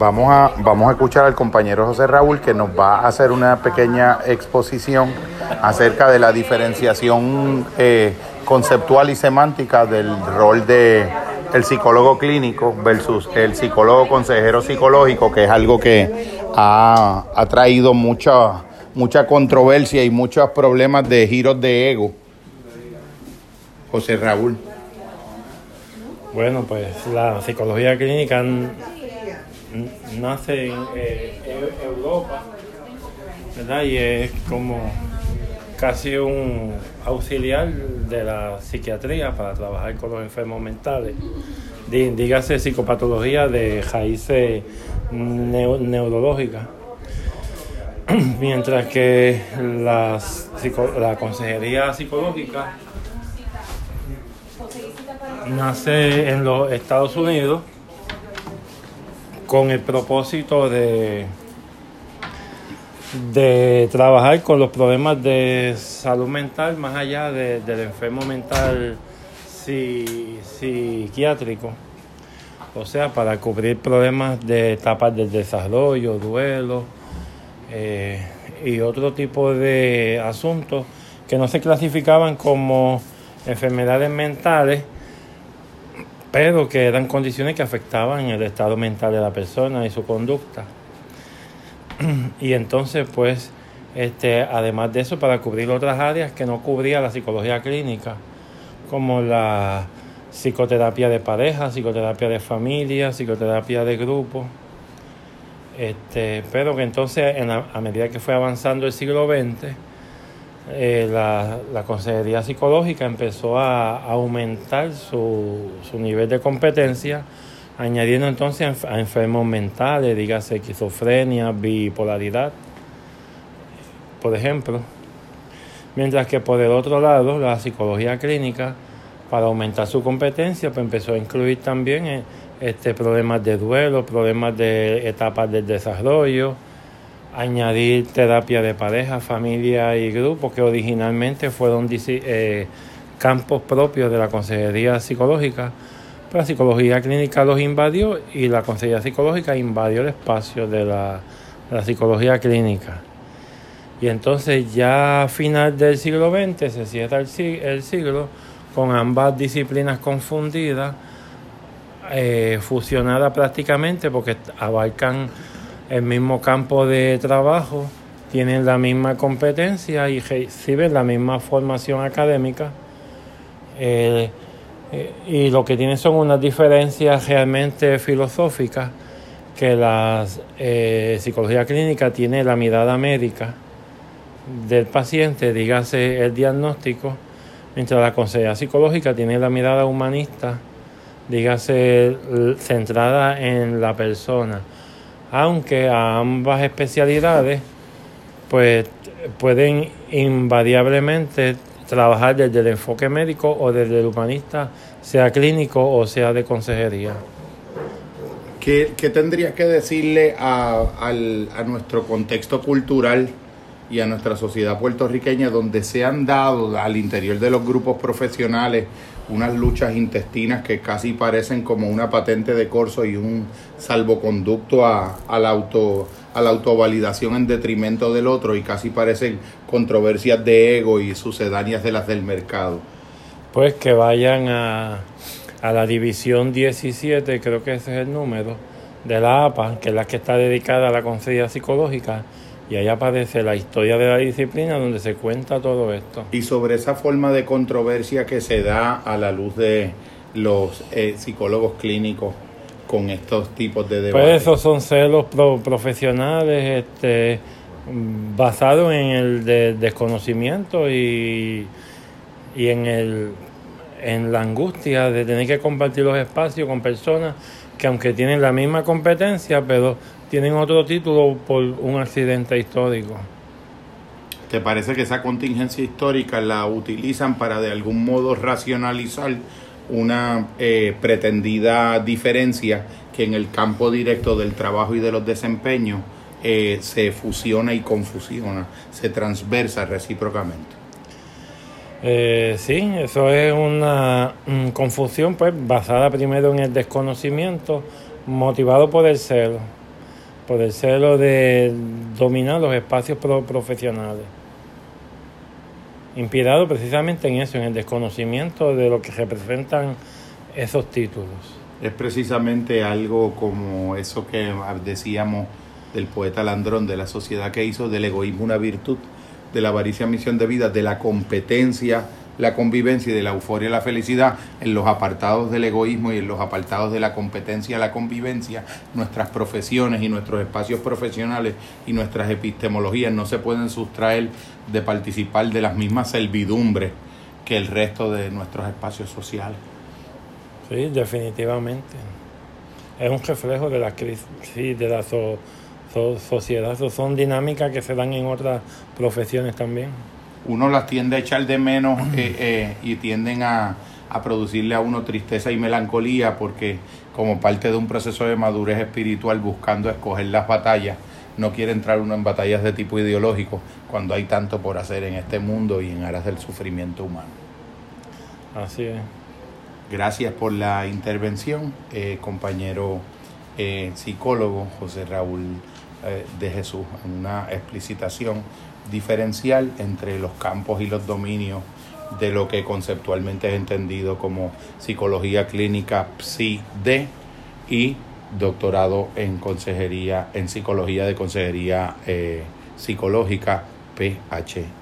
Vamos a, vamos a escuchar al compañero José Raúl que nos va a hacer una pequeña exposición acerca de la diferenciación eh, conceptual y semántica del rol de el psicólogo clínico versus el psicólogo consejero psicológico, que es algo que ha, ha traído mucha, mucha controversia y muchos problemas de giros de ego. José Raúl. Bueno, pues la psicología clínica nace en eh, Europa, ¿verdad? Y es como casi un auxiliar de la psiquiatría para trabajar con los enfermos mentales. Dígase psicopatología de raíces neurológicas. Mientras que la, la consejería psicológica nace en los Estados Unidos con el propósito de de trabajar con los problemas de salud mental más allá del enfermo mental psiquiátrico. O sea, para cubrir problemas de etapas del desarrollo, duelo eh, y otro tipo de asuntos que no se clasificaban como enfermedades mentales, pero que eran condiciones que afectaban el estado mental de la persona y su conducta. y entonces, pues, este, además de eso, para cubrir otras áreas que no cubría la psicología clínica, como la psicoterapia de pareja, psicoterapia de familia, psicoterapia de grupo. Este, pero que entonces, a medida que fue avanzando el siglo XX, eh, la, la, consejería psicológica empezó a, aumentar su, su nivel de competencia añadiendo entonces a enfermos mentales, dígase esquizofrenia, bipolaridad, por ejemplo. Mientras que por el otro lado, la psicología clínica, para aumentar su competencia, pues empezó a incluir también eh, este, problemas de duelo, problemas de etapas del desarrollo, añadir terapia de pareja, familia y grupo, que originalmente fueron eh, campos propios de la consejería psicológica, la psicología clínica los invadió y la consejería psicológica invadió el espacio de la, psicología clínica. Y entonces ya a final del siglo XX se cierra el, siglo con ambas disciplinas confundidas, eh, fusionadas prácticamente porque abarcan el mismo campo de trabajo, tienen la misma competencia y reciben la misma formación académica. Eh, eh, y lo que tiene son unas diferencias realmente filosóficas que la eh, psicología clínica tiene la mirada médica del paciente, dígase el diagnóstico, mientras la consejería psicológica tiene la mirada humanista, dígase centrada en la persona. Aunque a ambas especialidades pues pueden invariablemente trabajar desde el enfoque médico o desde el humanista, sea clínico o sea de consejería. ¿Qué, qué tendrías que decirle a, a nuestro contexto cultural y a nuestra sociedad puertorriqueña donde se han dado al interior de los grupos profesionales unas luchas intestinas que casi parecen como una patente de corso y un salvoconducto a, a la auto a la autovalidación en detrimento del otro y casi parecen controversias de ego y sucedáneas de las del mercado. Pues que vayan a, a la división 17, creo que ese es el número, de la APA, que es la que está dedicada a la consejería psicológica, y ahí aparece la historia de la disciplina donde se cuenta todo esto. Y sobre esa forma de controversia que se da a la luz de los eh, psicólogos clínicos con estos tipos de debates? Pues esos son celos profesionales este, basados en el desconocimiento y, y en, el, en la angustia de tener que compartir los espacios con personas que aunque tienen la misma competencia, pero tienen otro título por un accidente histórico. ¿Te parece que esa contingencia histórica la utilizan para de algún modo racionalizar una eh, pretendida diferencia que en el campo directo del trabajo y de los desempeños eh, se fusiona y confusiona, se transversa recíprocamente. Eh, sí, eso es una confusión pues basada primero en el desconocimiento, motivado por el celo. Por el celo de dominar los espacios profesionales. Inspirado precisamente en eso, en el desconocimiento de lo que representan esos títulos. Es precisamente algo como eso que decíamos del poeta Landrón, de la sociedad que hizo del egoísmo una virtud, de la avaricia misión de vida, de la competencia la convivencia y de la euforia y la felicidad en los apartados del egoísmo y en los apartados de la competencia y la convivencia, nuestras profesiones y nuestros espacios profesionales y nuestras epistemologías no se pueden sustraer de participar de las mismas servidumbres que el resto de nuestros espacios sociales. Sí, definitivamente. Es un reflejo de la crisis, de la sociedad. Son dinámicas que se dan en otras profesiones también uno las tiende a echar de menos eh, eh, y tienden a, a, producirle a uno tristeza y melancolía porque como parte de un proceso de madurez espiritual buscando escoger las batallas, no quiere entrar uno en batallas de tipo ideológico cuando hay tanto por hacer en este mundo y en aras del sufrimiento humano. Así es. Gracias por la intervención, eh, compañero psicólogo José Raúl de Jesús, una explicitación diferencial entre los campos y los dominios de lo que conceptualmente es entendido como psicología clínica PSI-D y doctorado en consejería en psicología de consejería eh, psicológica PhD.